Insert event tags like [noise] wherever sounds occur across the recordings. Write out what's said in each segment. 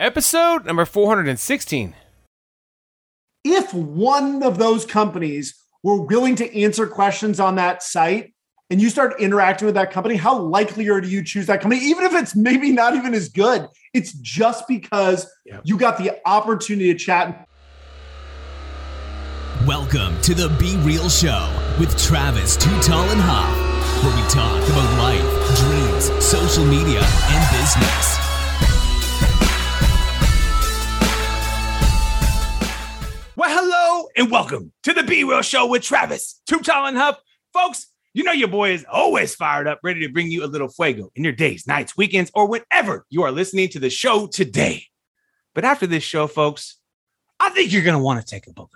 episode number 416. If one of those companies were willing to answer questions on that site and you start interacting with that company, how likely are you choose that company, even if it's maybe not even as good? It's just because Yep. you got the opportunity to chat. Welcome to the Be Real Show with Travis Too Tall and Huff, where we talk about life, dreams, social media, and business. And welcome to the Be Real Show with Travis, Too Tall and Huff. Folks, you know your boy is always fired up, ready to bring you a little fuego in your days, nights, weekends, or whenever you are listening to the show today. But after this show, folks, I think you're going to want to take a balloon,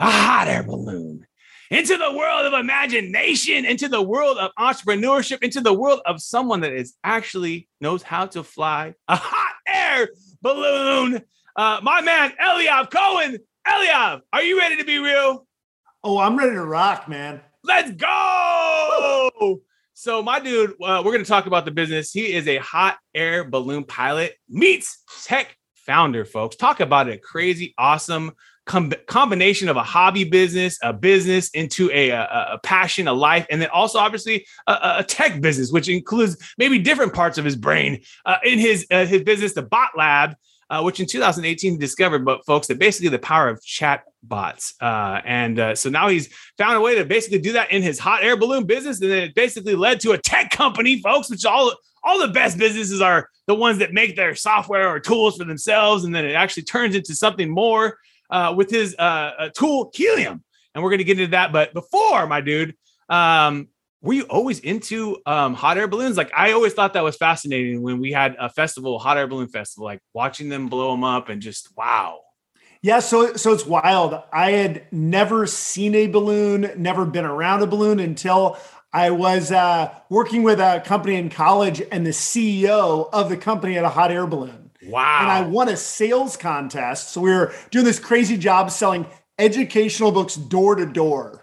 a hot air balloon, into the world of imagination, into the world of entrepreneurship, into the world of someone that is actually knows how to fly a hot air balloon. Uh, my man, Eliav Cohen. Eliav, are you ready to be real? Oh, I'm ready to rock, man. Let's go. So, my dude, uh, we're going to talk about the business. He is a hot air balloon pilot, meets tech founder, folks. Talk about a crazy, awesome com- combination of a hobby business, a business into a, a, a passion, a life, and then also, obviously, a, a- a tech business, which includes maybe different parts of his brain. Uh, in his uh, his business, the Bot Lab, uh, which in 2018 he discovered, but folks, that basically the power of chat bots. Uh, and uh, so now he's found a way to basically do that in his hot air balloon business. And then it basically led to a tech company, folks, which all all the best businesses are the ones that make their software or tools for themselves. And then it actually turns into something more uh, with his uh, uh, tool, Helium. And we're going to get into that. But before, my dude, um, were you always into um, hot air balloons? Like I always thought that was fascinating when we had a festival, hot air balloon festival, like watching them blow them up and just wow. Yeah, so so it's wild. I had never seen a balloon, never been around a balloon until I was uh, working with a company in college, and the CEO of the company had a hot air balloon. Wow. and I won a sales contest. So we were doing this crazy job selling educational books door to door.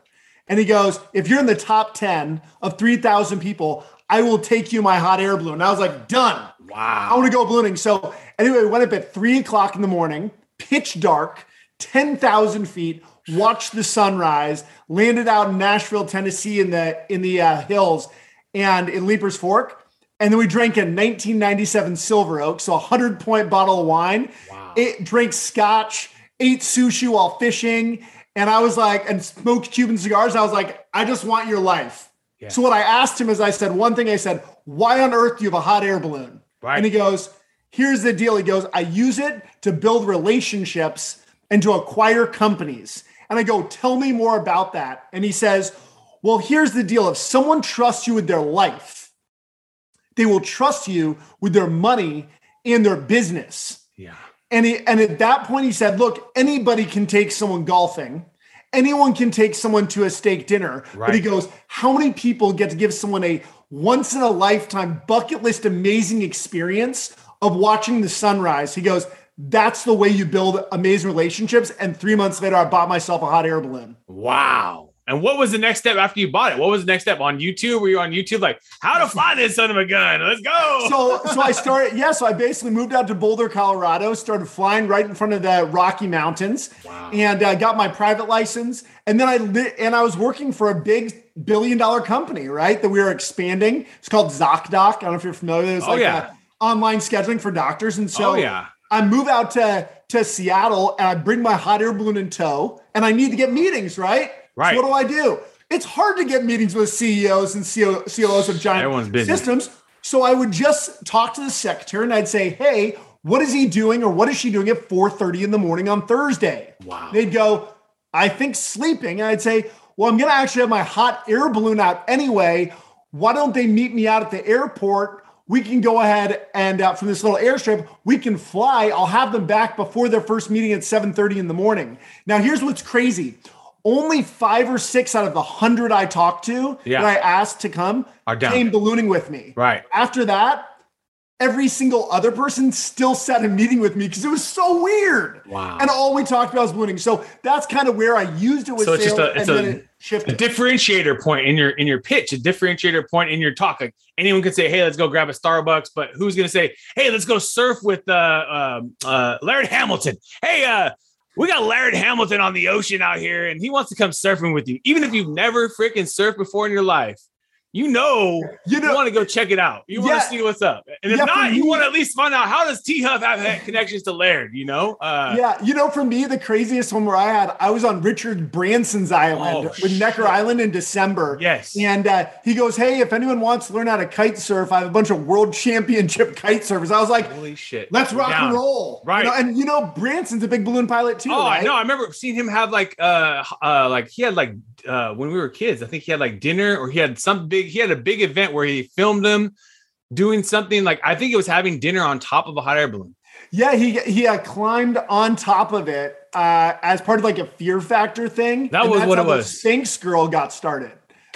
And he goes, If you're in the top 10 of 3,000 people, I will take you my hot air balloon. And I was like, Done. Wow. I want to go ballooning. So anyway, we went up at three o'clock in the morning, pitch dark, 10,000 feet, watched the sunrise, landed out in Nashville, Tennessee in the, in the uh, hills and in Leiper's Fork. And then we drank a 1997 Silver Oak, so a 100 point bottle of wine. Wow. It drank scotch, ate sushi while fishing. And I was like, and smoked Cuban cigars. I was like, I just want your life. Yeah. So what I asked him is I said, one thing I said, why on earth do you have a hot air balloon? Right. And he goes, here's the deal. He goes, I use it to build relationships and to acquire companies. And I go, tell me more about that. And he says, well, here's the deal. If someone trusts you with their life, they will trust you with their money and their business. yeah. And he, and at that point, he said, "Look, anybody can take someone golfing, anyone can take someone to a steak dinner." But he goes, "How many people get to give someone a once in a lifetime bucket list amazing experience of watching the sunrise?" He goes, "That's the way you build amazing relationships." And three months later, I bought myself a hot air balloon. Wow. And what was the next step after you bought it? What was the next step on YouTube? Were you on YouTube like how to fly this son of a gun? Let's go. so so I started yeah so I basically moved out to Boulder Colorado started flying right in front of the Rocky Mountains Wow. and uh, got my private license and then I li- and I was working for a big billion dollar company right that we were expanding it's called ZocDoc I don't know if you're familiar it's Oh, like yeah. online scheduling for doctors and so oh yeah. I move out to to Seattle and I bring my hot air balloon in tow and I need to get meetings right Right. so what do I do it's hard to get meetings with CEOs and CO, COOs of giant systems so I would just talk to the secretary and I'd say, "Hey, what is he doing or what is she doing at 4:30 in the morning on Thursday?" Wow. They'd go, "I think sleeping." And I'd say, "Well, I'm going to actually have my hot air balloon out anyway. Why don't they meet me out at the airport? We can go ahead and uh, from this little airstrip, we can fly. I'll have them back before their first meeting at 7:30 in the morning." Now, here's what's crazy. Only five or six out of the hundred I talked to Yeah. that I asked to come Are down. came ballooning with me. Right. After that, every single other person still sat in meeting with me because it was so weird. Wow. And all we talked about was ballooning. So that's kind of where I used it with So it's just sales, a it's and then a it- shift a differentiator point in your in your pitch, a differentiator point in your talk. Like anyone could say, "Hey, let's go grab a Starbucks," but who's going to say, "Hey, let's go surf with uh, um uh, Laird Hamilton"? Hey, uh, we got Laird Hamilton on the ocean out here, and he wants to come surfing with you, even if you've never freaking surfed before in your life. You know, You you want to go check it out. You want to see what's up, and if Yeah, not, you want to at least find out how does T Huff have connections to Laird. You know, uh, yeah, you know, for me, the craziest one where I had, I was on Richard Branson's island Oh, with Necker shit. Island in December. yes, And uh, he goes, Hey, if anyone wants to learn how to kite surf, I have a bunch of world championship [laughs] kite surfers. I was like, holy shit, Let's rock Down. and roll. Right. You know, and you know, Branson's a big balloon pilot too. Oh, right? I know. I remember seeing him have like uh uh like he had like uh when we were kids, I think he had like dinner or he had some big he had a big event where he filmed him doing something like I think it was having dinner on top of a hot air balloon. Yeah, he he uh, climbed on top of it uh, as part of like a fear factor thing. That was what it was. Sphinx girl got started.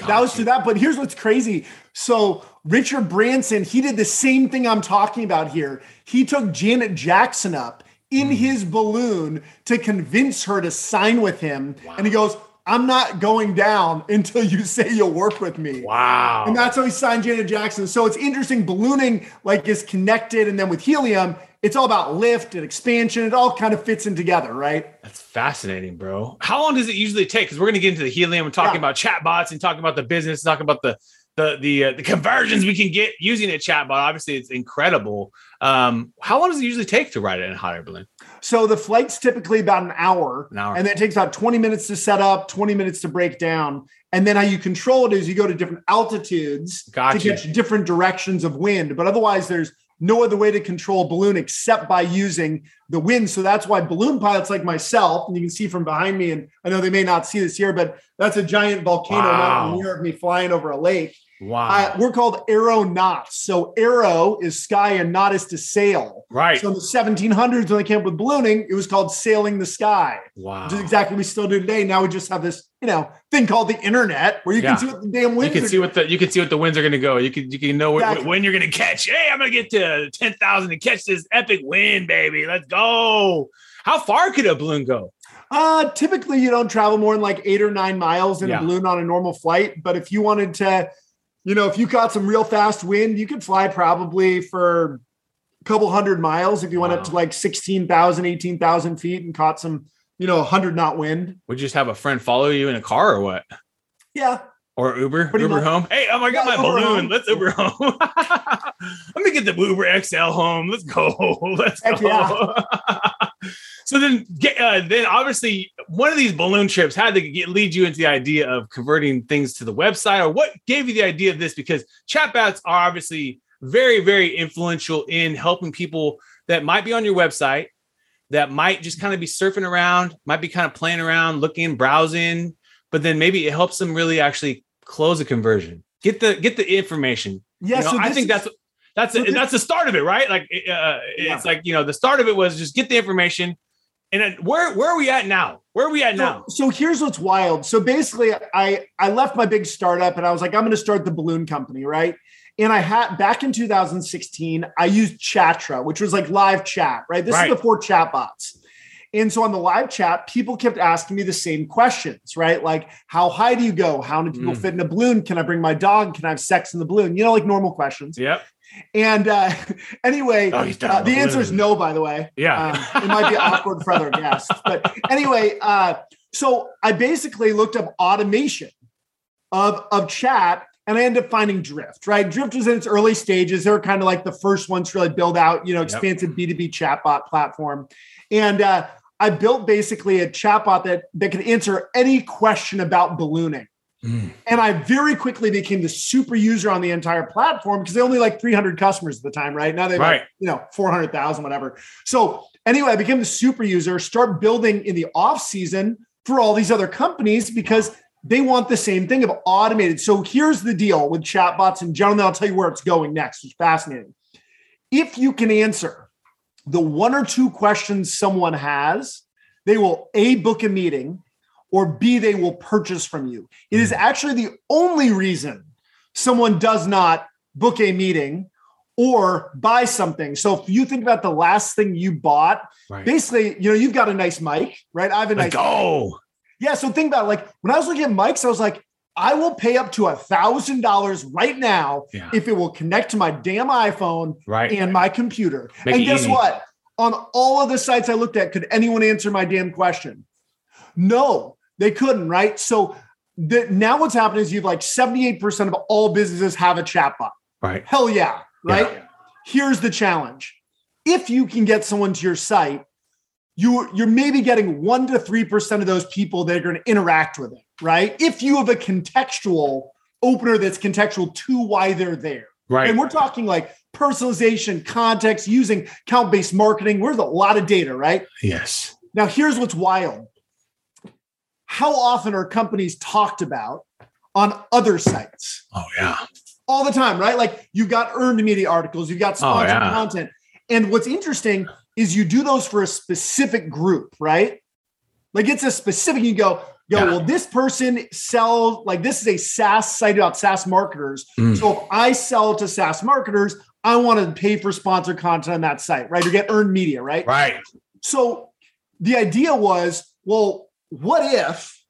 That was through that. But here's what's crazy. So Richard Branson, he did the same thing I'm talking about here. He took Janet Jackson up in Hmm. his balloon to convince her to sign with him, and he goes, "I'm not going down [laughs] until you say you'll work with me." Wow. And that's how he signed Janet Jackson. So it's interesting. Ballooning like is connected, and then with helium, it's all about lift and expansion. It all kind of fits in together, right? That's fascinating, bro. How long does it usually take? Because we're going to get into the helium and talking Yeah. about chatbots and talking about the business, talking about the the the uh, the conversions we can get using a chatbot. Obviously, it's incredible. Um, how long does it usually take to ride it in a hot air balloon? So the flight's typically about an hour, An hour. and then it takes about 20 minutes to set up, 20 minutes to break down. And then how you control it is you go to different altitudes Gotcha. to catch different directions of wind. But otherwise, there's no other way to control a balloon except by using the wind. So that's why balloon pilots like myself, and you can see from behind me, and I know they may not see this here, but that's a giant volcano Wow. mountain near me flying over a lake. Wow. Uh, we're called aeronauts. So aero is sky and naut is to sail. right. So in the 1700s, when they came up with ballooning, it was called sailing the sky, wow. which is exactly what we still do today. Now we just have this, you know, thing called the internet where you Yeah. can see what the damn you winds can are see what the you can see what the winds are going to go. You can you can know Exactly. when you're going to catch. Hey, I'm going to get to ten thousand and catch this epic wind, baby. Let's go. How far could a balloon go? Uh, typically, you don't travel more than like eight or nine miles in Yeah. a balloon on a normal flight. But if you wanted to, you know, if you caught some real fast wind, you could fly probably for a couple hundred miles if you went up to like 16,000, 18,000 feet and caught some, you know, 100 knot wind. Would you just have a friend follow you in a car or what? Yeah. Or Uber? Pretty Uber much. home? Hey, oh, I got Yeah, my Uber balloon. home. Let's Uber home. [laughs] Let me get the Uber XL home. Let's go. [laughs] Let's Heck go. [laughs] so then, get, uh, then obviously, one of these balloon trips had to get, lead you into the idea of converting things to the website, or what gave you the idea of this? Because chatbots are obviously very, very influential in helping people that might be on your website, that might just kind of be surfing around, might be kind of playing around, looking, browsing, but then maybe it helps them really actually close a conversion. Get the get the information. Yeah. You know, so I think is- that's that's so this- that's the start of it, right? Like uh, Yeah. it's like you know the start of it was just get the information, and then where where are we at now? Where are we at now? So, so here's what's wild. So basically, I I left my big startup and I was like, I'm going to start the balloon company, right? And I had back in 2016, I used Chatra, which was like live chat, right? This Right. is before chatbots. And so on the live chat, people kept asking me the same questions, right? Like, how high do you go? How many people Mm. fit in a balloon? Can I bring my dog? Can I have sex in the balloon? You know, like normal questions. Yep. And uh, [laughs] anyway, Oh, uh, the answer is no, by the way. Yeah. Um, it might be awkward for other guests. But anyway, uh, so I basically looked up automation of, of chat and I ended up finding Drift, right? Drift was in its early stages. They were kind of like the first ones to really build out, you know, Yep. expansive B2B chatbot platform. And uh, I built basically a chatbot that, that could answer any question about ballooning. Mm. And I very quickly became the super user on the entire platform because they only like 300 customers at the time, right? Now they Right. like, you know, 400,000, whatever. So anyway, I became the super user, start building in the off season for all these other companies because they want the same thing of automated. So here's the deal with chatbots in general. and I'll tell you where it's going next. It's fascinating. If you can answer the one or two questions someone has, they will A, book a meeting, or B, they will purchase from you. It is mm. actually the only reason someone does not book a meeting or buy something. So if you think about the last thing you bought, Right. basically, you know, you've got a nice mic, right? I have a nice go. Yeah. So think about it. like when I was looking at mics, I was like, I will pay up to a thousand dollars right now Yeah. if it will connect to my damn iPhone Right. and my computer. Make and guess easy. what? On all of the sites I looked at, could anyone answer my damn question? No, they couldn't, right? So the, now what's happening is you have like 78% of all businesses have a chatbot. Right. Hell yeah, right? Yeah. Here's the challenge. If you can get someone to your site, you, you're maybe getting one to 3% of those people that are going to interact with it, right? If you have a contextual opener that's contextual to why they're there. Right. And we're talking like personalization, context, using count based marketing. There's a lot of data, right? yes. Now, here's what's wild. How often are companies talked about on other sites? Oh yeah. All the time, right? Like you've got earned media articles, you've got sponsored Oh, yeah. content. And what's interesting is you do those for a specific group, right? Like it's a specific, you go, yo, Yeah. well, this person sells, like this is a SaaS site about SaaS marketers. Mm. So if I sell to SaaS marketers, I want to pay for sponsored content on that site, right? Or get earned media, right? Right. So the idea was, well, what if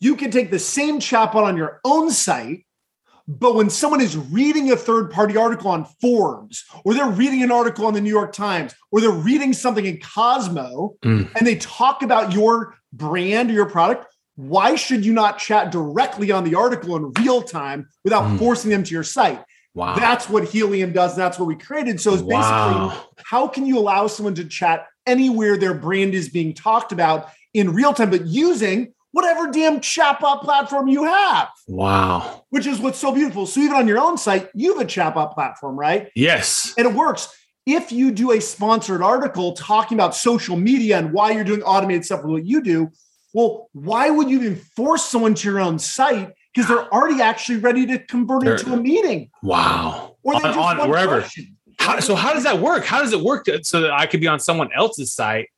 you can take the same chatbot on your own site, but when someone is reading a third party article on Forbes, or they're reading an article on the New York Times, or they're reading something in Cosmo, Mm. and they talk about your brand or your product, why should you not chat directly on the article in real time without Mm. forcing them to your site? Wow. That's what Helium does. That's what we created. So it's basically Wow. how can you allow someone to chat anywhere their brand is being talked about in real time, but using whatever damn chatbot platform you have, Wow. which is what's so beautiful. So even on your own site, you have a chatbot platform, right? Yes. And it works. If you do a sponsored article talking about social media and why you're doing automated stuff with what you do, well, why would you even force someone to your own site? Because they're already actually ready to convert They're- into a meeting. Wow. Or they on, just on wherever. How, so how does that work? How does it work to, so that I could be on someone else's site?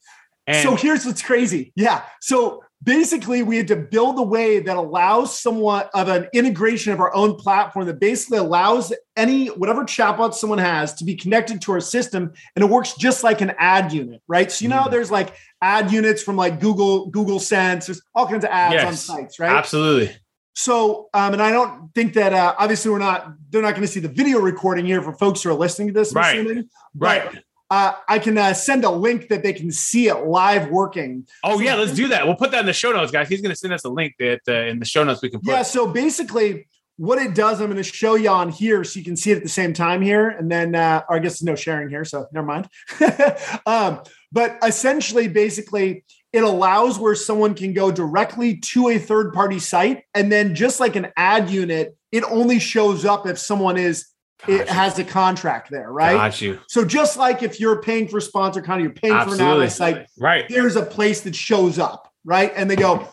And so here's what's crazy. Yeah. So basically, we had to build a way that allows somewhat of an integration of our own platform that basically allows any whatever chatbot someone has to be connected to our system, and it works just like an ad unit, right? So you know, Mhm. there's like ad units from like Google, Google Sense, there's all kinds of ads on sites, right? absolutely. So, um, and I don't think that uh, obviously we're not, they're not going to see the video recording here for folks who are listening to this, Right. assuming. Right. Uh, I can uh, send a link that they can see it live working. Oh So- yeah, let's do that. We'll put that in the show notes, guys. He's going to send us a link that uh, in the show notes we can put. Yeah. So basically, what it does, I'm going to show you on here so you can see it at the same time here. And then, uh, or I guess there's no sharing here. So never mind. [laughs] um, but essentially, basically, it allows where someone can go directly to a third party site. And then, just like an ad unit, it only shows up if someone is, it has a contract there, right? Got you. So just like if you're paying for sponsor content, you're paying for an ad Absolutely. a site, Right. there's a place that shows up, right? And they go,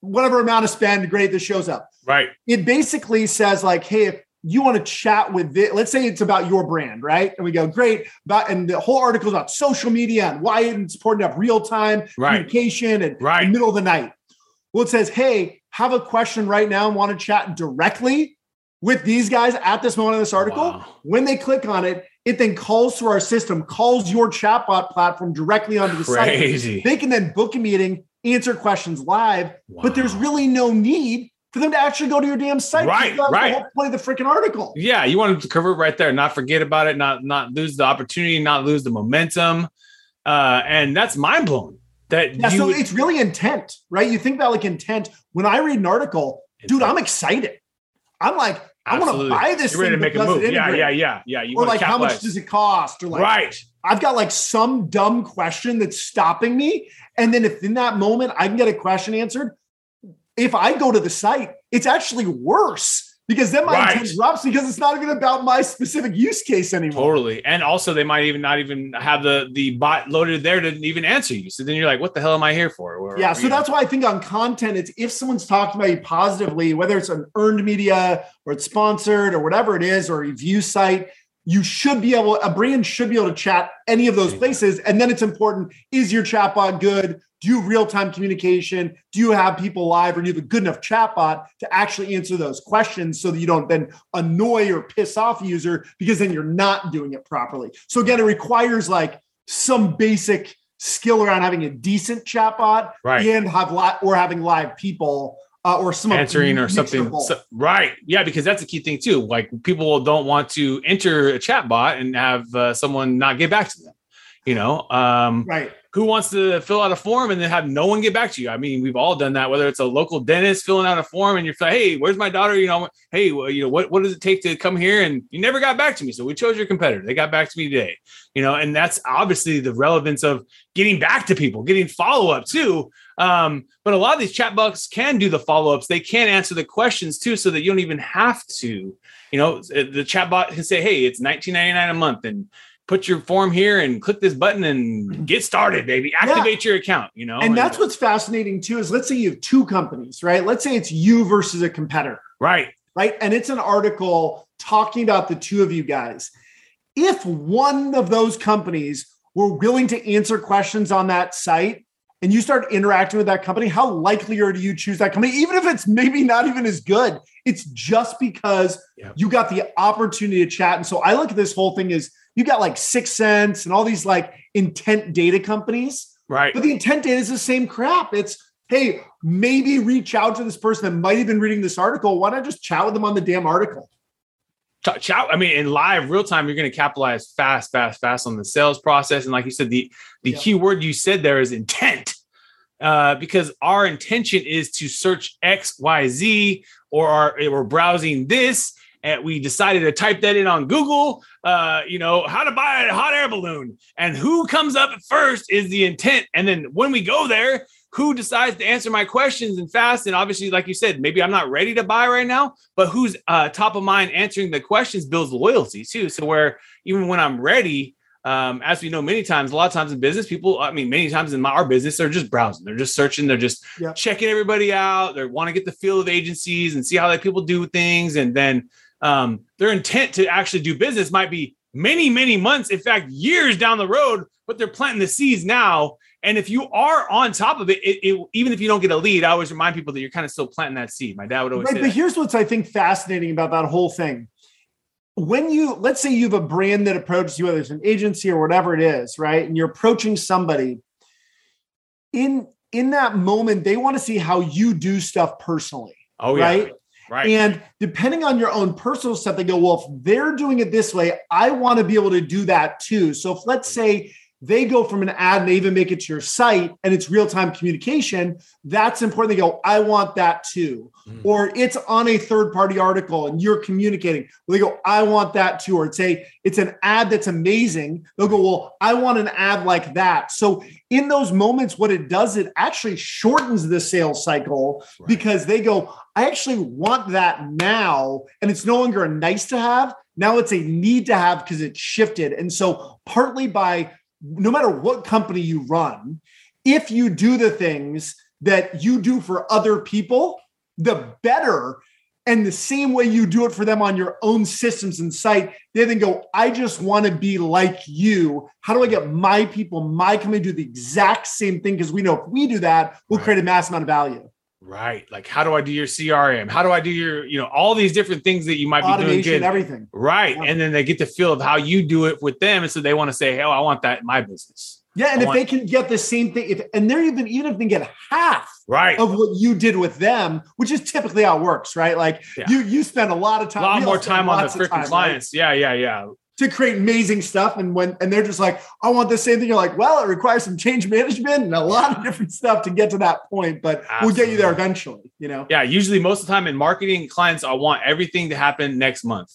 whatever amount of spend, great, this shows up. Right. It basically says, like, hey, if you want to chat with this, let's say it's about your brand, right? And we go, great, about and the whole article is about social media and why it's important to have real-time Right. communication and Right. middle of the night. Well, it says, hey, have a question right now and want to chat directly with these guys at this moment in this article. Wow. When they click on it, it then calls through our system, calls your chatbot platform directly onto the site. Crazy. They can then book a meeting, answer questions live, but there's really no need for them to actually go to your damn site. Right, right. The of the freaking article. Yeah, you want to convert right there, not forget about it, not not lose the opportunity, not lose the momentum. Uh, and that's mind blowing. That Yeah, so would- it's really intent, right? You think about like intent. When I read an article, dude, I'm excited. I'm like, I want to buy this You're ready thing to make a move. Yeah, yeah, yeah, yeah. You Or like, how much does it cost? Or like, right. I've got like some dumb question that's stopping me. And then if in that moment I can get a question answered, if I go to the site, it's actually worse because then my Right. intent drops because it's not even about my specific use case anymore. Totally. And also they might even not even have the the bot loaded there to even answer you. So then you're like, what the hell am I here for? Or, Yeah, so you know, that's why I think on content, it's if someone's talking about you positively, whether it's an earned media or it's sponsored or whatever it is, or a review site, you should be able, a brand should be able to chat any of those places. And then it's important is your chatbot good? Do you have real time communication? Do you have people live or do you have a good enough chatbot to actually answer those questions so that you don't then annoy or piss off a user because then you're not doing it properly? So again, it requires like some basic skill around having a decent chatbot Right. and have li- or having live people uh, or some answering or something. So- right. Yeah, because that's a key thing too. Like people don't want to enter a chat bot and have uh, someone not get back to them. You know, um, right. who wants to fill out a form and then have no one get back to you? I mean, we've all done that. Whether it's a local dentist filling out a form and you're like, "Hey, where's my daughter?" You know, "Hey, well, you know, what what does it take to come here?" And you never got back to me, so we chose your competitor. They got back to me today. You know, and that's obviously the relevance of getting back to people, getting follow up too. Um, but a lot of these chatbots can do the follow ups. They can answer the questions too, so that you don't even have to. You know, the chatbot can say, "Hey, it's 19.99 a month," and put your form here and click this button and get started, baby. Activate your account. You know, And that's what's fascinating too is let's say you have two companies, right? Let's say it's you versus a competitor, right. right? And it's an article talking about the two of you guys. If one of those companies were willing to answer questions on that site and you start interacting with that company, how likely are you choose that company, even if it's maybe not even as good? It's just because you got the opportunity to chat. And so I look at this whole thing as you got like Six Sense and all these like intent data companies. Right. But the intent data is the same crap. It's hey, maybe reach out to this person that might have been reading this article. Why not just chat with them on the damn article? Ch- I mean, in live real time, you're going to capitalize fast, fast, fast on the sales process. And like you said, the the Yeah. key word you said there is intent, uh, because our intention is to search X, Y, Z, or our, we're browsing this, and we decided to type that in on Google. Uh, you know, how to buy a hot air balloon, and who comes up first is the intent. And then when we go there, who decides to answer my questions and fast? And obviously like you said maybe i'm not ready to buy right now but who's uh, top of mind answering the questions builds loyalty too. So where even when i'm ready um, as we know many times a lot of times in business people i mean many times in my, our business they're just browsing they're just searching they're just checking everybody out they want to get the feel of agencies and see how that people do things. And then um, their intent to actually do business might be many many months in fact years down the road but they're planting the seeds now and if you are on top of it, it, it even if you don't get a lead, I always remind people that you're kind of still planting that seed. My dad would always Right, say but that. here's what's I think fascinating about that whole thing. When you let's say you have a brand that approaches you, whether it's an agency or whatever it is, right? And you're approaching somebody in in that moment, they want to see how you do stuff personally. Oh yeah, right? right. And depending on your own personal stuff, they go, well, if they're doing it this way, I want to be able to do that too. So if let's mm. say they go from an ad and they even make it to your site and it's real-time communication, that's important. They go, I want that too. Mhm. Or it's on a third-party article and you're communicating. Well, they go, I want that too. Or it's a it's an ad that's amazing. They'll go, Well, I want an ad like that. So in those moments, what it does, it actually shortens the sales cycle Right. because they go, I actually want that now. And it's no longer a nice to have. Now it's a need to have because it's shifted. And so, partly by no matter what company you run, if you do the things that you do for other people, the better. And the same way you do it for them on your own systems and site, they then go, I just want to be like you. How do I get my people, my company to do the exact same thing? Because we know if we do that, we'll Right. create a mass amount of value. Right. Like how do I do your CRM? How do I do your, you know, all these different things that you might be doing Automation, good. everything. Right. Yeah. And then they get the feel of how you do it with them. And so they want to say, Hey, I want that in my business. Yeah, and I if want- they can get the same thing, if and they're even even if they get half Right. of what you did with them, which is typically how it works, right? Like Yeah. you you spend a lot of time, a lot more time on the freaking time, right, clients. Yeah. Yeah. Yeah. To create amazing stuff. And when and they're just like, I want the same thing. You're like, well, it requires some change management and a lot of different stuff to get to that point, but we'll get you there eventually. You know, Yeah, usually most of the time in marketing, clients I want everything to happen next month.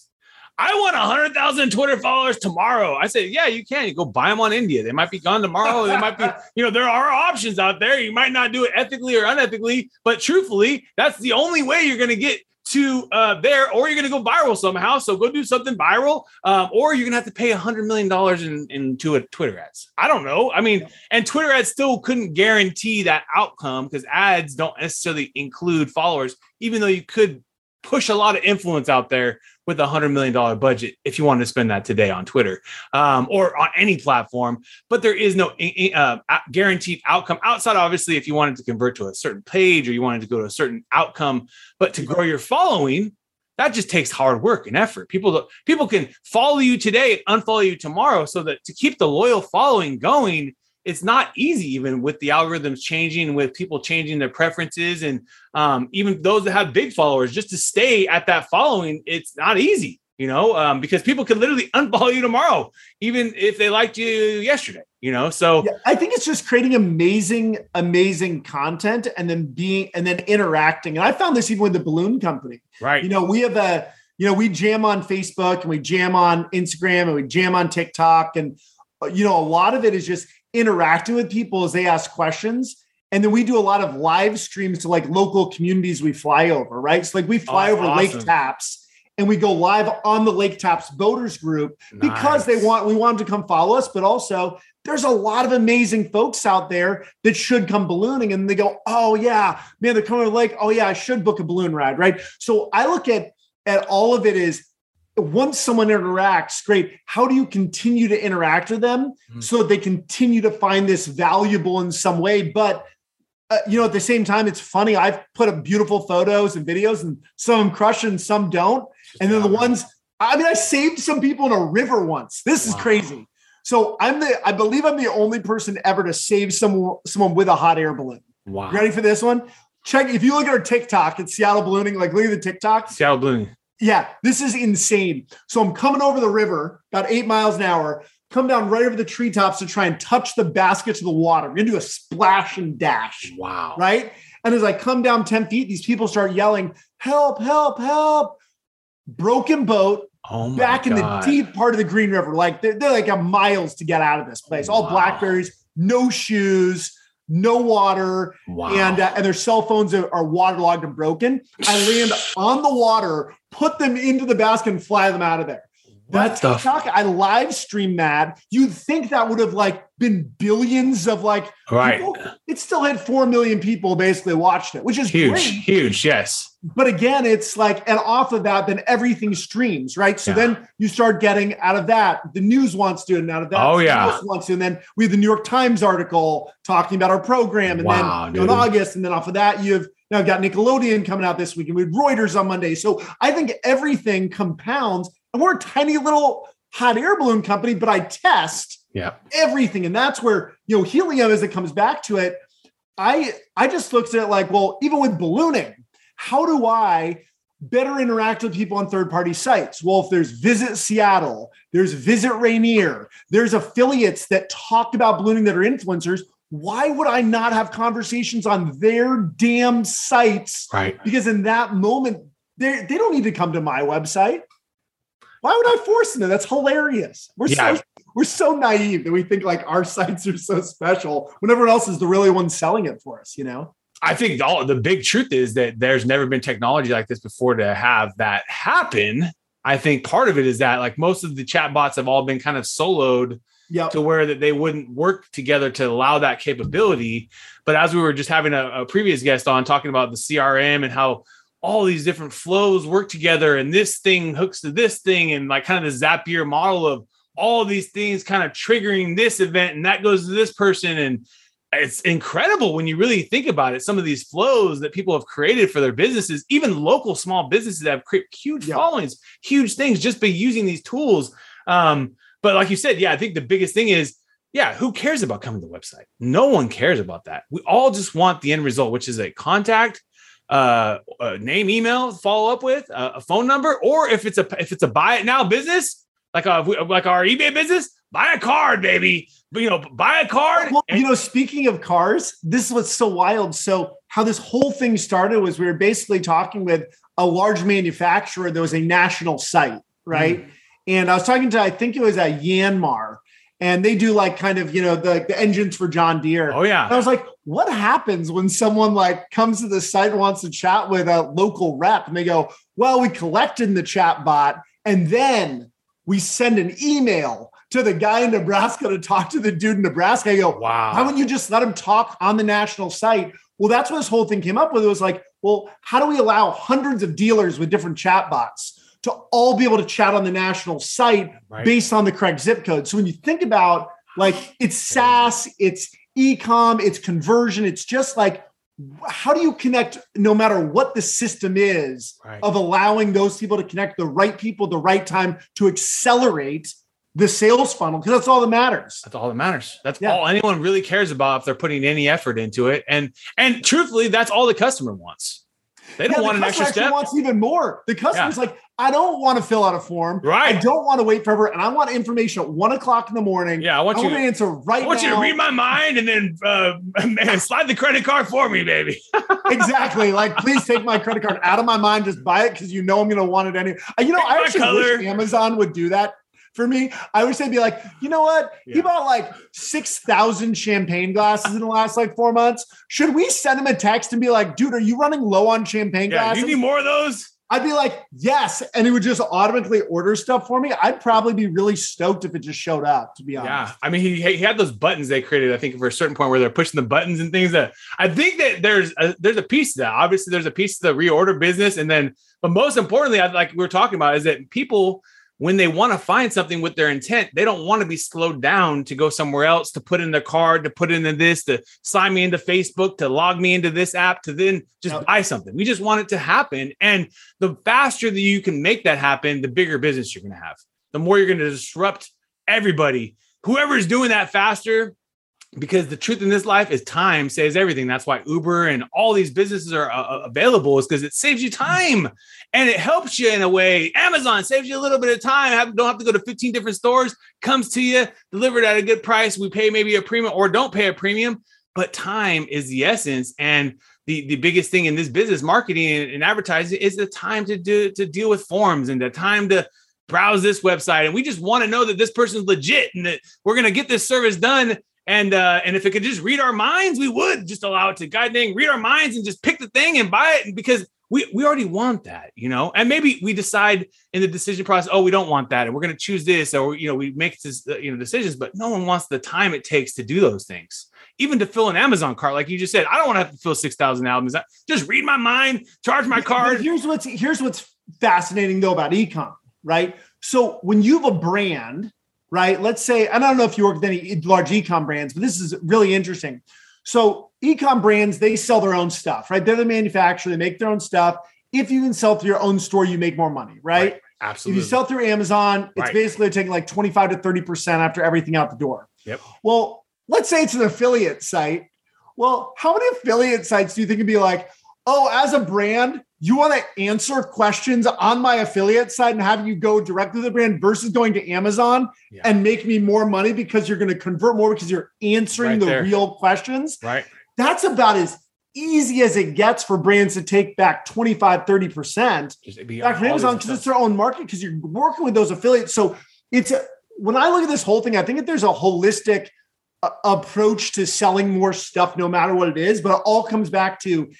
I want a hundred thousand Twitter followers tomorrow. I say, yeah, you can. You go buy them on India. They might be gone tomorrow. They might be, [laughs] you know, there are options out there. You might not do it ethically or unethically, but truthfully, that's the only way you're going to get to uh, there, or you're going to go viral somehow. So go do something viral, um, or you're going to have to pay a hundred million dollars in into a Twitter ads. I don't know. I mean, and Twitter ads still couldn't guarantee that outcome because ads don't necessarily include followers, even though you could push a lot of influence out there with a hundred million dollar budget if you wanted to spend that today on Twitter um, or on any platform. But there is no uh, guaranteed outcome outside, obviously, if you wanted to convert to a certain page or you wanted to go to a certain outcome. But to grow your following, that just takes hard work and effort. People people can follow you today, unfollow you tomorrow, so that to keep the loyal following going, it's not easy even with the algorithms changing with people changing their preferences and um, even those that have big followers just to stay at that following it's not easy you know um, because people could literally unfollow you tomorrow even if they liked you yesterday you know so yeah, i think it's just creating amazing amazing content and then being and then interacting. And i found this even with the balloon company. Right. You know we have a you know we jam on facebook and we jam on instagram and we jam on tiktok and you know a lot of it is just interacting with people as they ask questions. And then we do a lot of live streams to like local communities we fly over, right? So like we oh, fly oh, over awesome. Lake Tapps and we go live on the Lake Tapps Boaters group because they want we want them to come follow us, but also there's a lot of amazing folks out there that should come ballooning and they go, oh yeah, man, they're coming to the lake. Oh yeah, I should book a balloon ride, right? So I look at at all of it is once someone interacts, great. How do you continue to interact with them mm-hmm. so that they continue to find this valuable in some way? But uh, you know, at the same time, it's funny. I've put up beautiful photos and videos, and some crush and some don't. And then the ones, I mean, I saved some people in a river once. This wow. is crazy. So I'm the, I believe I'm the only person ever to save someone, someone with a hot air balloon. Wow. You ready for this one? Check if you look at our TikTok, it's Seattle ballooning. Like, look at the TikTok. Seattle ballooning. Yeah, this is insane. So I'm coming over the river about eight miles an hour, come down right over the treetops to try and touch the basket to the water. We're gonna do a splash and dash. Wow. Right. And as I come down 10 feet, these people start yelling, help, help, help. Broken boat. Oh back God. in the deep part of the Green River. Like they're, they're like a miles to get out of this place. All wow. blackberries, no shoes no water, wow. and uh, and their cell phones are, are, waterlogged and broken. I land on the water, put them into the basket, and fly them out of there. That's TikTok. I live stream that. You'd think that would have like been billions of like right. People. It still had four million people basically watched it, which is huge, great. huge. Yes. But again, it's like, and off of that, then everything streams, right? So yeah. then you start getting out of that. The news wants to, and out of that, oh yeah, wants to, and then we have the New York Times article talking about our program, and wow, then in August, and then off of that, you have now I've got Nickelodeon coming out this week, and we had Reuters on Monday. So I think everything compounds and we're a tiny little hot air balloon company, but I test yeah. everything. And that's where, you know, helium as it comes back to it, I I just looked at it like, well, even with ballooning, how do I better interact with people on third party sites? Well, if there's Visit Seattle, there's Visit Rainier, there's affiliates that talk about ballooning that are influencers. Why would I not have conversations on their damn sites? Right. Because in that moment, they they don't need to come to my website. Why would I force them? That's hilarious. We're yeah. so we're so naive that we think like our sites are so special when everyone else is the really one selling it for us, you know? I think all the big truth is that there's never been technology like this before to have that happen. I think part of it is that like most of the chatbots have all been kind of soloed yep. to where that they wouldn't work together to allow that capability. But as we were just having a, a previous guest on talking about the CRM and how all these different flows work together and this thing hooks to this thing and like kind of the Zapier model of all these things kind of triggering this event and that goes to this person and it's incredible when you really think about it some of these flows that people have created for their businesses even local small businesses that have created huge yeah. followings huge things just by using these tools um, but like you said yeah i think the biggest thing is yeah who cares about coming to the website no one cares about that we all just want the end result which is a contact uh, a name, email, follow up with uh, a phone number, or if it's a if it's a buy it now business, like a, uh, like our eBay business, buy a card, baby. But, you know, buy a card. Well, and- you know, speaking of cars, this is what's so wild. So how this whole thing started was we were basically talking with a large manufacturer that was a national site, right? Mm. And I was talking to, I think it was at Yanmar, and they do like kind of you know the, the engines for John Deere. Oh yeah. And I was like, what happens when someone like comes to the site and wants to chat with a local rep, and they go, well, we collected the chat bot, and then we send an email to the guy in Nebraska to talk to the dude in Nebraska. I go, wow. Why wouldn't you just let him talk on the national site? Well, that's what this whole thing came up with. It was like, well, how do we allow hundreds of dealers with different chat bots? To all be able to chat on the national site right. based on the correct zip code. So when you think about like it's SaaS, it's ecom, it's conversion, it's just like how do you connect no matter what the system is right. of allowing those people to connect the right people the right time to accelerate the sales funnel because that's all that matters. That's all that matters. That's Yeah. all anyone really cares about if they're putting any effort into it. And and truthfully, that's all the customer wants. They don't Yeah, want the an extra step. Wants even more. The customer's like, I don't want to fill out a form. Right. I don't want to wait forever, and I want information at one o'clock in the morning. Yeah, I want I you. want to answer right I want you to read my mind and then uh, [laughs] slide the credit card for me, baby. [laughs] exactly. Like, please take my credit card out of my mind. Just buy it because you know I'm going to want it anyway. Uh, You know, Pick I actually color. wish Amazon would do that for me. I wish they'd be like, you know what? He bought like six thousand champagne glasses in the last like four months. Should we send him a text and be like, dude, are you running low on champagne Yeah, glasses? you need more of those. I'd be like, yes, and he would just automatically order stuff for me. I'd probably be really stoked if it just showed up. To be honest. Yeah, I mean, he he had those buttons they created. I think for a certain point where they're pushing the buttons and things. That I think that there's a, there's a piece to that. Obviously, there's a piece to the reorder business, and then, but most importantly, I like we were talking about is that people when they want to find something with their intent, they don't want to be slowed down to go somewhere else to put in their card, to put into this, to sign me into Facebook, to log me into this app, to then just buy something. We just want it to happen, and the faster that you can make that happen, the bigger business you're going to have. The more you're going to disrupt everybody whoever's doing that faster because the truth in this life is time saves everything. That's why uber and all these businesses are uh, available is because it saves you time and it helps you in a way. Amazon saves you a little bit of time. Have, don't have to go to 15 different stores comes to you delivered at a good price. We pay maybe a premium or don't pay a premium but time is the essence. And the, the biggest thing in this business marketing and, and advertising is the time to do to deal with forms and the time to browse this website. And we just want to know that this person's legit and that we're going to get this service done and uh and if it could just read our minds we would just allow it to god dang read our minds and just pick the thing and buy it because we we already want that you know? And maybe we decide in the decision process oh we don't want that and we're going to choose this or you know we make this uh, you know decisions but no one wants the time it takes to do those things. Even to fill an amazon cart like you just said i don't want to have to fill 6000 albums. Just read my mind charge my But card. here's what's here's what's fascinating though about ecom, right? So when you have a brand, right? Let's say, and I don't know if you work with any large ecom brands, but this is really interesting. So ecom brands, they sell their own stuff, right? They're the manufacturer, they make their own stuff. If you can sell through your own store, you make more money, right? If absolutely If you sell through Amazon, it's Right. basically taking like 25 to 30% after everything out the door. Yep. Well, let's say it's an affiliate site. Well, how many affiliate sites do you think would be like, oh, as a brand, you want to answer questions on my affiliate site and have you go directly to the brand versus going to Amazon Yeah. and make me more money because you're going to convert more because you're answering Right the there. real questions? right That's about as easy as it gets for brands to take back 25, 30% back from Amazon because it's their own market because you're working with those affiliates. So it's a, when I look at this whole thing, I think that there's a holistic uh, approach to selling more stuff, no matter what it is. But it all comes back to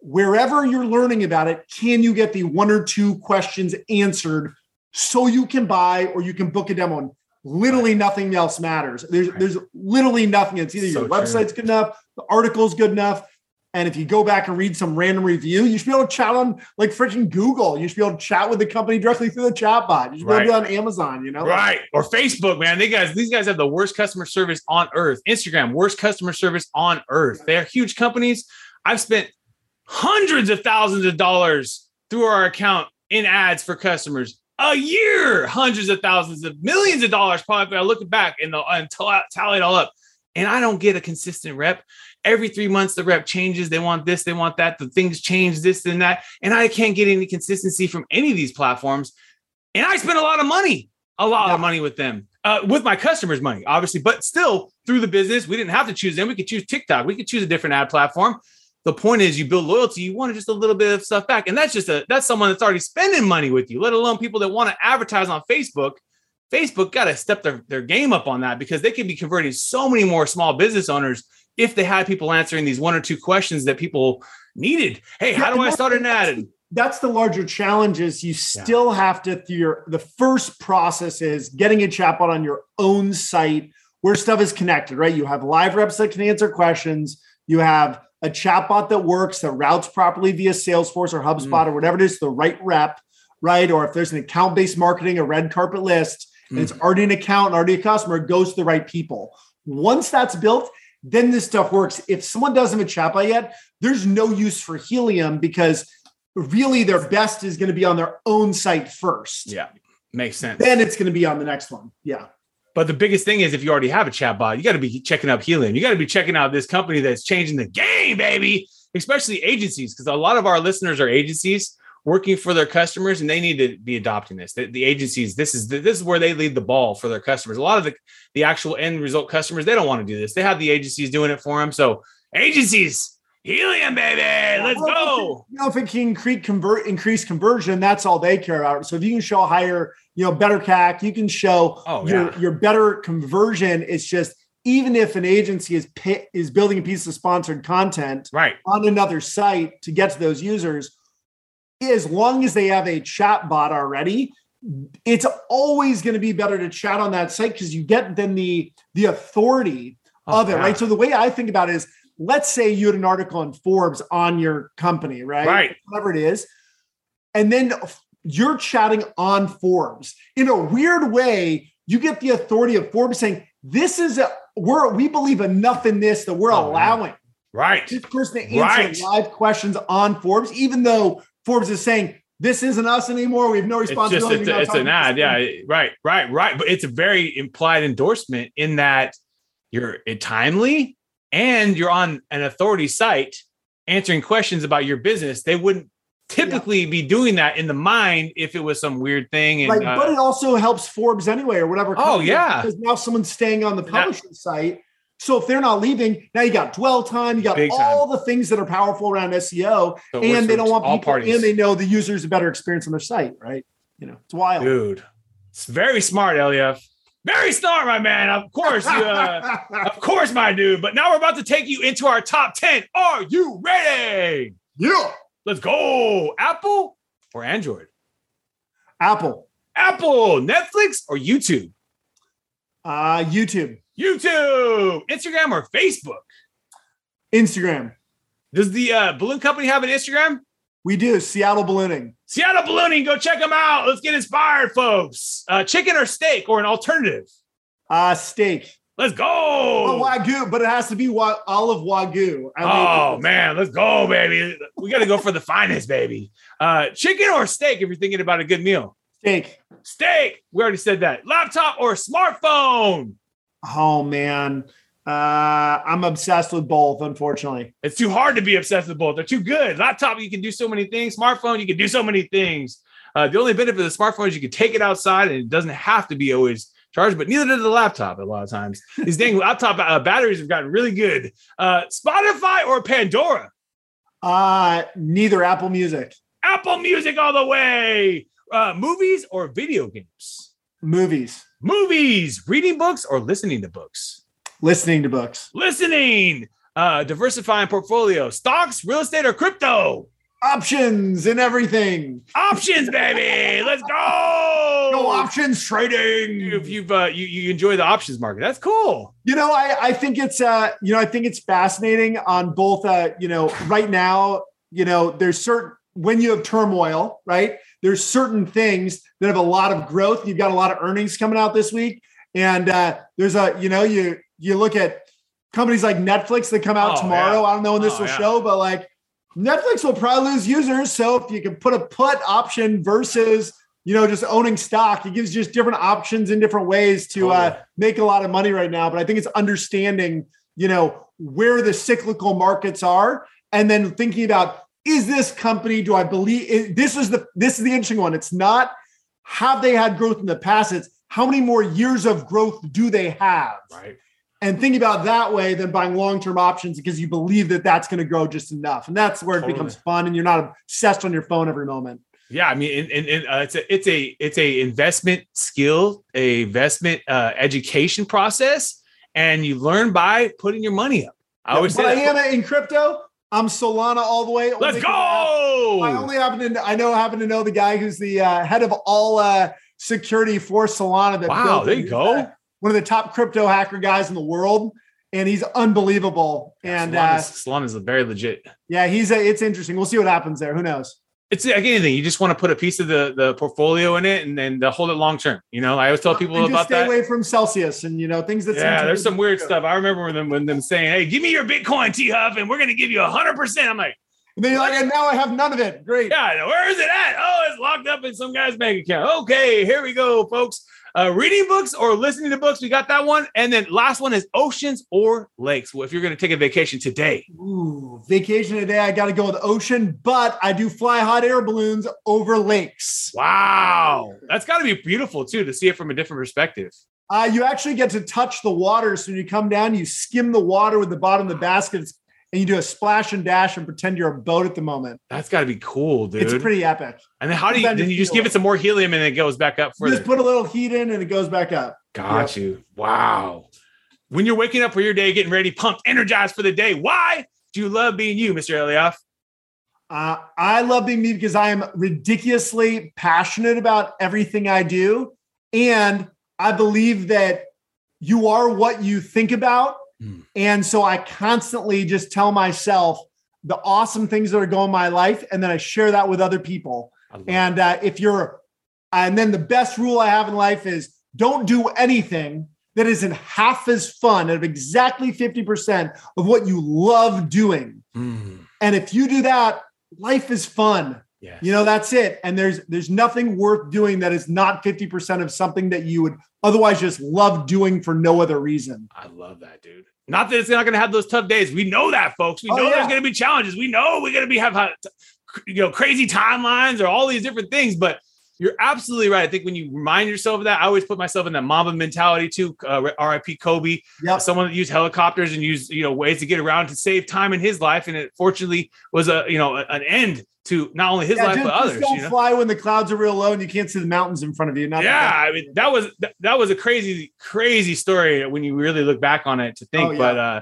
wherever you're learning about it, can you get the one or two questions answered so you can buy or you can book a demo? And literally nothing else matters. There's Right. there's literally nothing. It's either So your true. website's good enough, the article's good enough. And if you go back and read some random review, you should be able to chat on like freaking Google. You should be able to chat with the company directly through the chat bot. You should be able to do it on Amazon, you know? Right. Or Facebook, man. They guys, these guys have the worst customer service on earth. Instagram, worst customer service on earth. They're huge companies. I've spent hundreds of thousands of dollars through our account in ads for customers a year, hundreds of thousands of millions of dollars. Probably I look back and, the, and tally, tally it all up, and I don't get a consistent rep. Every three months, the rep changes. They want this, they want that. The things change, this and that. And I can't get any consistency from any of these platforms. And I spend a lot of money, a lot Yeah. of money with them, uh, with my customers' money, obviously. But still, through the business, we didn't have to choose them. We could choose TikTok. We could choose a different ad platform. The point is, you build loyalty. You want just a little bit of stuff back, and that's just a that's someone that's already spending money with you. Let alone people that want to advertise on Facebook. Facebook got to step their, their game up on that because they could be converting so many more small business owners if they had people answering these one or two questions that people needed. Hey, how do I start an ad? That's the larger challenge is you still have to through your the first process is getting a chatbot on your own site where stuff is connected, right? You have live reps that can answer questions. You have a chatbot that works that routes properly via Salesforce or HubSpot mm. or whatever it is, the right rep, right? Or if there's an account-based marketing, a red carpet list, and it's mm. already an account and already a customer, it goes to the right people. Once that's built, then this stuff works. If someone doesn't have a chatbot yet, there's no use for Helium because really their best is going to be on their own site first. yeah, makes sense. Then it's going to be on the next one. Yeah. But the biggest thing is if you already have a chatbot, you got to be checking out Helium. You got to be checking out this company that's changing the game, baby. Especially agencies, because a lot of our listeners are agencies working for their customers, and they need to be adopting this. The, the agencies, this is the, this is where they lead the ball for their customers. A lot of the the actual end result customers, they don't want to do this. They have the agencies doing it for them. So agencies, Helium, baby, let's go. You know, if it can increase convert increase conversion, that's all they care about. So if you can show a higher, you know, better CAC, you can show Oh, your yeah. your better conversion. It's just even if an agency is is building a piece of sponsored content Right. on another site to get to those users, as long as they have a chat bot already, it's always going to be better to chat on that site because you get then the the authority Oh, of it, yeah. right? So the way I think about it is, let's say you had an article in Forbes on your company, right? Right. Whatever it is, and then you're chatting on Forbes in a weird way. You get the authority of Forbes saying, "This is a we're we believe enough in this that we're Oh, allowing." Right. this person to answer Right. live questions on Forbes, even though Forbes is saying this isn't us anymore. We have no It's just responsibility. it's, it's an ad, yeah, right, right, right. But it's a very implied endorsement in that you're timely and you're on an authority site answering questions about your business. They wouldn't typically be doing that in the mind if it was some weird thing. And Right, uh, but it also helps Forbes anyway, or whatever. Oh, yeah. because now someone's staying on the That- publishing site. So if they're not leaving, now you got dwell time, you got Big time. all the things that are powerful around SEO, so and they don't want people, parties. and they know the user's a better experience on their site, right? You know, it's wild. Dude, it's very smart, Elioff. Very smart, my man. Of course, you, uh, [laughs] of course, my dude. But now we're about to take you into our top 10. Are you ready? yeah, Let's go. Apple or Android? Apple, Apple, Netflix, or YouTube? uh, YouTube, YouTube, Instagram, or Facebook? Instagram. Does the uh, balloon company have an Instagram? We do Seattle ballooning. Seattle Ballooning, go check them out. Let's get inspired, folks. Uh, chicken or steak or an alternative? Uh, steak. Let's go. Oh, wagyu, but it has to be wa- olive wagyu. I Oh man, let's go, baby. We got to go for the finest, baby. Uh, chicken or steak if you're thinking about a good meal. steak. Steak. We already said that. Laptop or smartphone. Oh man, uh, I'm obsessed with both. Unfortunately, It's too hard to be obsessed with both. They're too good. Laptop, you can do so many things. Smartphone, you can do so many things. Uh, the only benefit of the smartphone is you can take it outside and it doesn't have to be always charged, but neither does the laptop a lot of times. These dang [laughs] laptop uh, batteries have gotten really good. Uh, Spotify or Pandora? uh, neither Apple Music, Apple Music all the way. Uh, movies or video games? movies, Movies, reading books or listening to books? Listening to books, Listening, uh, diversifying portfolio, stocks, real estate, or crypto? options and everything. Options, baby. Let's go. No options trading. If you've uh, you, you enjoy the options market, that's cool. You know, I, I think it's uh, you know, I think it's fascinating on both uh, you know, right now, you know, there's certain when you have turmoil, right? There's certain things that have a lot of growth. You've got a lot of earnings coming out this week. And uh there's a, you know, you you look at companies like Netflix that come out Oh, tomorrow. yeah. I don't know when this Oh, will yeah. show, but like Netflix will probably lose users. So if you can put a put option versus you know, just owning stock, it gives just different options in different ways to uh, make a lot of money right now. But I think it's understanding, you know, where the cyclical markets are, and then thinking about is this company? Do I believe is, this is the this is the interesting one? It's not have they had growth in the past? It's how many more years of growth do they have? Right. And think about that way than buying long term options because you believe that that's going to grow just enough, and that's where it becomes fun, and you're not obsessed on your phone every moment. Yeah, I mean, and, and, and, uh, it's a it's a it's a investment skill, a investment uh, education process, and you learn by putting your money up. I always say I that. am in crypto. I'm Solana all the way. Let's Only I- I only happen to I know happen to know the guy who's the uh, head of all uh, security for Solana. That Wow, built there you go. uh, one of the top crypto hacker guys in the world, and he's unbelievable. And uh, is very legit. yeah, he's a, it's interesting. We'll see what happens there. Who knows? It's like anything. You just want to put a piece of the the portfolio in it and then hold it long term. You know, I always tell people about stay that. away from Celsius and you know things that. Yeah, there's some weird stuff. I remember when them when them saying, "Hey, give me your Bitcoin, T Huff, and we're gonna give you a hundred percent." I'm like, And then you're like, and now I have none of it. Great. Yeah, where is it at? Oh, it's locked up in some guy's bank account. Okay, here we go, folks. uh, reading books or listening to books. We got that one. And then last one is oceans or lakes. Well, if you're going to take a vacation today, Ooh, vacation today. I got to go with ocean, but I do fly hot air balloons over lakes. wow, that's got to be beautiful too to see it from a different perspective. Uh, you actually get to touch the water. So when you come down, you skim the water with the bottom of the baskets and you do a splash and dash and pretend you're a boat at the moment. That's got to be cool, dude. It's pretty epic. and then how do you? Then you just give it. some more helium and it goes back up for You just put a little heat in and it goes back up. Got you. Wow. When you're waking up for your day, getting ready, pumped, energized for the day, why do you love being you, Mr. Elioff? Uh, I love being me because I am ridiculously passionate about everything I do. And I believe that you are what you think about. Hmm. And so I constantly just tell myself the awesome things that are going in my life. And then I share that with other people. And uh, if you're, and then the best rule I have in life is don't do anything that isn't half as fun at exactly 50% of what you love doing. Mm, And if you do that, life is fun. You know, that's it. And there's there's nothing worth doing that is not 50% of something that you would otherwise just love doing for no other reason. I love that, dude. Not that it's not going to have those tough days. We know that, folks. We Oh, know yeah. there's going to be challenges. We know we're going to be have uh, you know crazy timelines or all these different things. But you're absolutely right. I think when you remind yourself of that, I always put myself in that Mamba mentality too. Uh, R.I.P. Kobe, Yep. someone that used helicopters and used you know ways to get around to save time in his life, and it fortunately was a you know an end to not only his Yeah, life just, but just others. don't You know? fly when the clouds are real low and you can't see the mountains in front of you. Not yeah i mean that was that, that was a crazy crazy story when you really look back on it to think Oh, yeah. but uh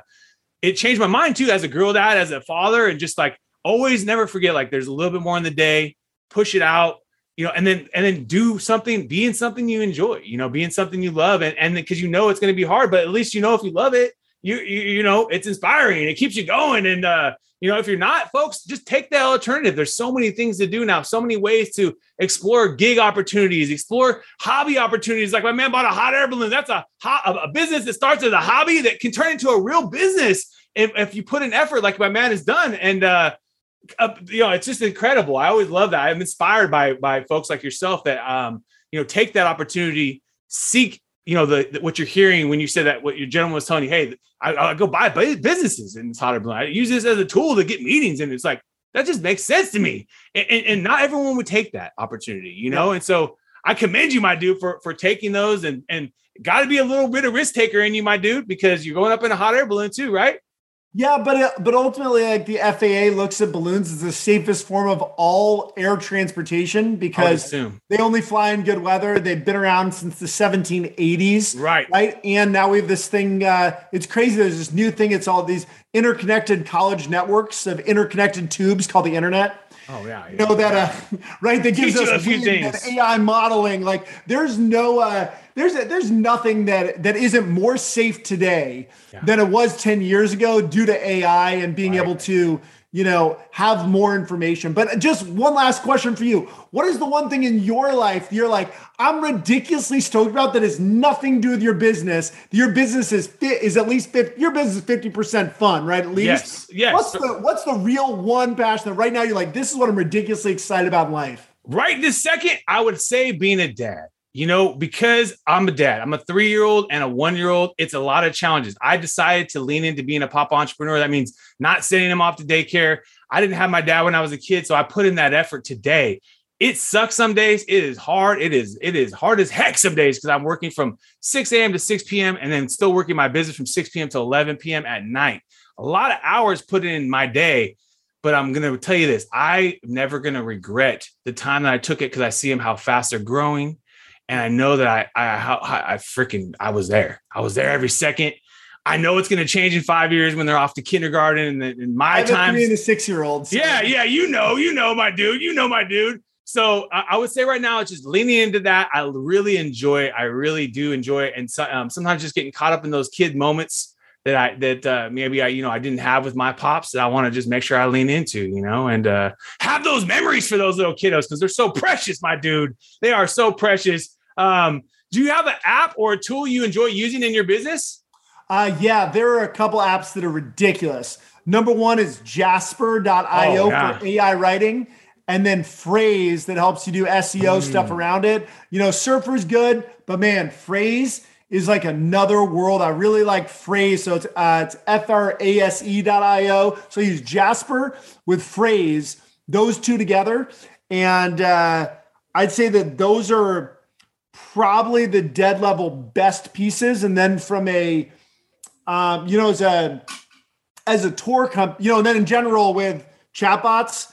it changed my mind too as a girl dad as a father and just like always never forget like there's a little bit more in the day push it out you know and then and then do something be in something you enjoy you know be in something you love and and because you know it's going to be hard but at least you know if you love it you, you you know it's inspiring it keeps you going and uh you know if you're not folks just take the alternative there's so many things to do now so many ways to explore gig opportunities explore hobby opportunities like my man bought a hot air balloon that's a hot a a business that starts as a hobby that can turn into a real business if, if you put an effort like my man has done and uh uh, you know, it's just incredible. I always love that. I'm inspired by by folks like yourself that um, you know, take that opportunity, seek, you know, the, the- what you're hearing when you said that what your gentleman was telling you, hey, I, I go buy businesses in this hot air balloon. I use this as a tool to get meetings, and it's like that just makes sense to me. And, and, and not everyone would take that opportunity, you know. And so I commend you, my dude, for for taking those and and got to be a little bit of risk taker in you, my dude, because you're going up in a hot air balloon too, right? Yeah, but uh, but ultimately, like the FAA looks at balloons as the safest form of all air transportation because they only fly in good weather. They've been around since the 1780s. Right. right? And now we have this thing. Uh, it's crazy. There's this new thing. It's all these interconnected college networks of interconnected tubes called the internet. Oh yeah. You know that, uh, [laughs] right? That gives Teach us a few things. AI modeling. Like, there's no, uh, there's there's nothing that that isn't more safe today Yeah. than it was 10 years ago due to AI and being Right. able to, you know, have more information. But just one last question for you: What is the one thing in your life you're like, I'm ridiculously stoked about that has nothing to do with your business? Your business is fit is at least 50, your business is 50 percent fun, right? At least. Yes. Yes. What's the what's the real one passion that right now you're like, this is what I'm ridiculously excited about in life? right this second, I would say being a dad. You know, because I'm a dad, I'm a three year old and a one year old. It's a lot of challenges. I decided to lean into being a pop entrepreneur. That means not sending him off to daycare. I didn't have my dad when I was a kid, so I put in that effort today. It sucks some days. It is hard. It is it is hard as heck some days because I'm working from 6 a.m. to 6 p.m. and then still working my business from 6 p.m. to 11 p.m. at night. A lot of hours put in my day but I'm gonna tell you this: I'm never gonna regret the time that I took it because I see them how fast they're growing, and I know that I I I, I freaking I was there. I was there every second. I know it's gonna change in five years when they're off to kindergarten and then in my time. three and a six year old. Yeah, yeah, you know, you know, my dude, you know, my dude. So I, I would say right now it's just leaning into that. I really enjoy it. I really do enjoy it, and so, um, sometimes just getting caught up in those kid moments that I that uh, maybe I you know I didn't have with my pops that I want to just make sure I lean into, you know, and uh, have those memories for those little kiddos because they're so precious, my dude. They are so precious. Um, do you have an app or a tool you enjoy using in your business? Uh, yeah, there are a couple apps that are ridiculous. Number one is Jasper.io Oh, yeah. for AI writing. and then Frase that helps you do SEO stuff around it. You know, Surfer's good, but man, Frase is like another world. I really like Frase. So it's uh, it's F-R-A-S-E.io. So use Jasper with Frase, those two together. And uh, I'd say that those are probably the dead level best pieces. And then from a, um, you know, as a as a tour company, you know, and then in general with chatbots,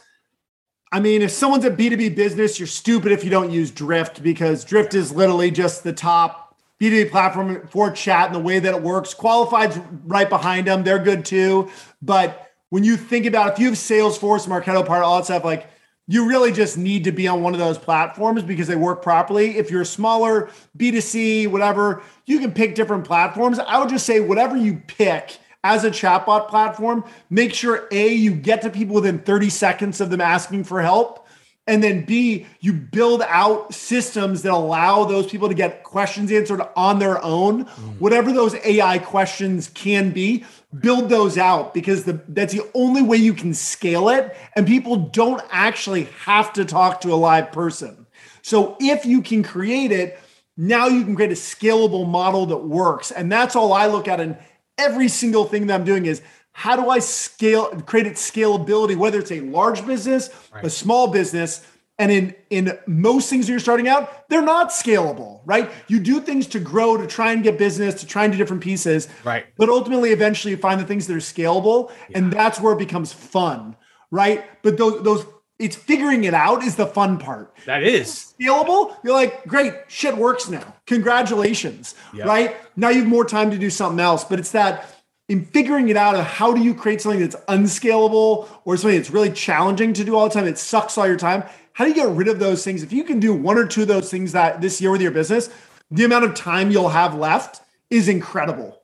I mean, if someone's a B2B business, you're stupid if you don't use Drift because Drift is literally just the top B2B platform for chat and the way that it works. Qualified's right behind them. They're good too. But when you think about if you have Salesforce, Marketo Pardot, all that stuff, like you really just need to be on one of those platforms because they work properly. If you're smaller, B2C, whatever, you can pick different platforms. I would just say whatever you pick as a chatbot platform, make sure A, you get to people within 30 seconds of them asking for help. And then B, you build out systems that allow those people to get questions answered on their own, mm. whatever those AI questions can be, build those out because the, that's the only way you can scale it. And people don't actually have to talk to a live person. So if you can create it, now you can create a scalable model that works. And that's all I look at in every single thing that I'm doing is how do I scale, create its scalability, whether it's a large business, right. a small business, and in in most things you're starting out, they're not scalable, right? You do things to grow, to try and get business, to try and do different pieces, right? But ultimately, eventually, you find the things that are scalable, yeah. and that's where it becomes fun, right? But those those it's figuring it out is the fun part. That is scalable. You're like, great, shit works now. Congratulations, right? Now you have more time to do something else. But it's that in figuring it out of how do you create something that's unscalable or something that's really challenging to do all the time. It sucks all your time. How do you get rid of those things? If you can do one or two of those things that this year with your business, the amount of time you'll have left is incredible.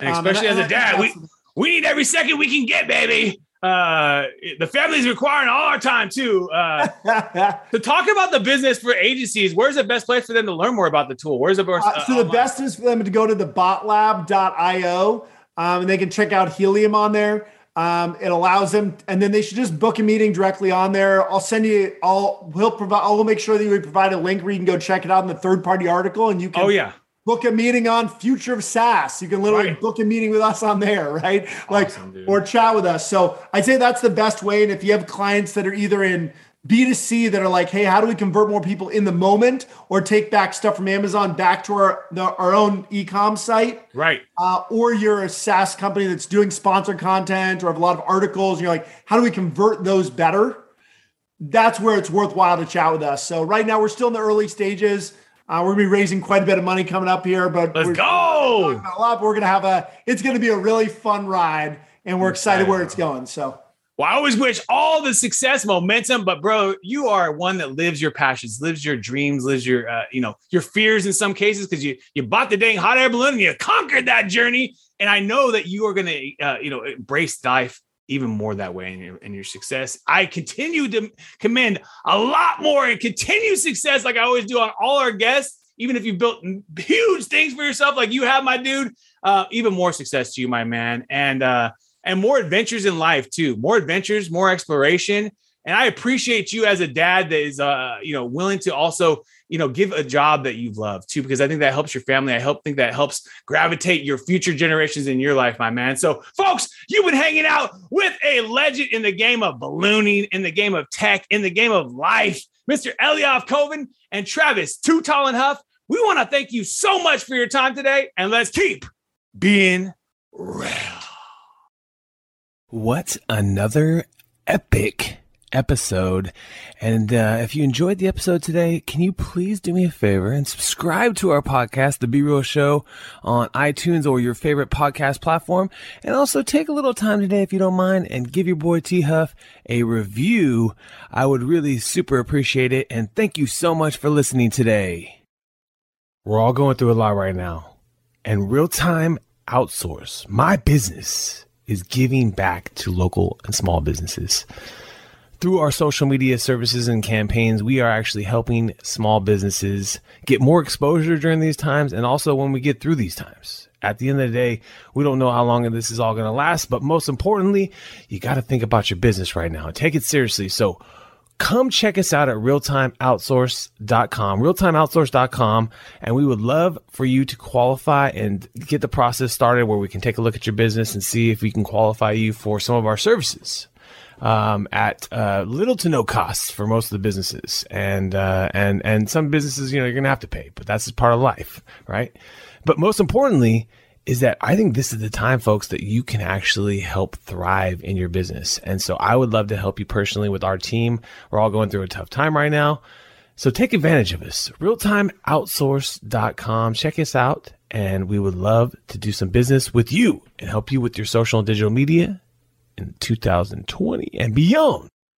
And especially um, and as a dad, we, we need every second we can get, baby uh the family's requiring all our time too uh [laughs] to talk about the business for agencies where's the best place for them to learn more about the tool where's the best uh, so the best is for them to go to the botlab.io um, and they can check out helium on there um, it allows them and then they should just book a meeting directly on there i'll send you i'll we'll provide i'll make sure that we provide a link where you can go check it out in the third party article and you can oh yeah book a meeting on future of SaaS. You can literally right. book a meeting with us on there, right? Like or chat with us. So I'd say that's the best way. And if you have clients that are either in B2C that are like, hey, how do we convert more people in the moment or take back stuff from Amazon back to our, the, our own e-com site? Right. Uh, or you're a SaaS company that's doing sponsored content or have a lot of articles. And you're like, how do we convert those better? That's where it's worthwhile to chat with us. So right now we're still in the early stages. Uh, we're gonna be raising quite a bit of money coming up here, but let's we're, go. A lot. We're gonna have a. It's gonna be a really fun ride, and we're excited where it's going. So. Well, I always wish all the success, momentum, but bro, you are one that lives your passions, lives your dreams, lives your, uh, you know, your fears in some cases because you you bought the dang hot air balloon and you conquered that journey. And I know that you are going to, uh, you know, embrace life even more that way in your, in your success. I continue to commend a lot more and continue success like I always do on all our guests. Even if you built huge things for yourself, like you have, my dude, uh, even more success to you, my man, and uh, and more adventures in life too. More adventures, more exploration, and I appreciate you as a dad that is, uh, you know, willing to also you know, give a job that you love too, because I think that helps your family. I help think that helps gravitate your future generations in your life, my man. So, folks, you've been hanging out with a legend in the game of ballooning, in the game of tech, in the game of life, Mr. Elioff Koven and Travis Too Tall and Huff. We want to thank you so much for your time today, and let's keep being real. What another epic episode. And uh, if you enjoyed the episode today, can you please do me a favor and subscribe to our podcast, The Be Real Show, on iTunes or your favorite podcast platform? And also take a little time today, if you don't mind, and give your boy T Huff a review. I would really super appreciate it. And thank you so much for listening today. We're all going through a lot right now. And real time outsource, my business, is giving back to local and small businesses through our social media services and campaigns, we are actually helping small businesses get more exposure during these times and also when we get through these times. At the end of the day, we don't know how long this is all going to last, but most importantly, you got to think about your business right now. Take it seriously. So come check us out at realtimeoutsource.com, realtimeoutsource.com. And we would love for you to qualify and get the process started where we can take a look at your business and see if we can qualify you for some of our services. Um, at uh, little to no cost for most of the businesses, and uh, and and some businesses, you know, you're gonna have to pay, but that's just part of life, right? But most importantly, is that I think this is the time, folks, that you can actually help thrive in your business. And so I would love to help you personally with our team. We're all going through a tough time right now. So take advantage of us. Realtimeoutsource.com. Check us out. And we would love to do some business with you and help you with your social and digital media in 2020 and beyond.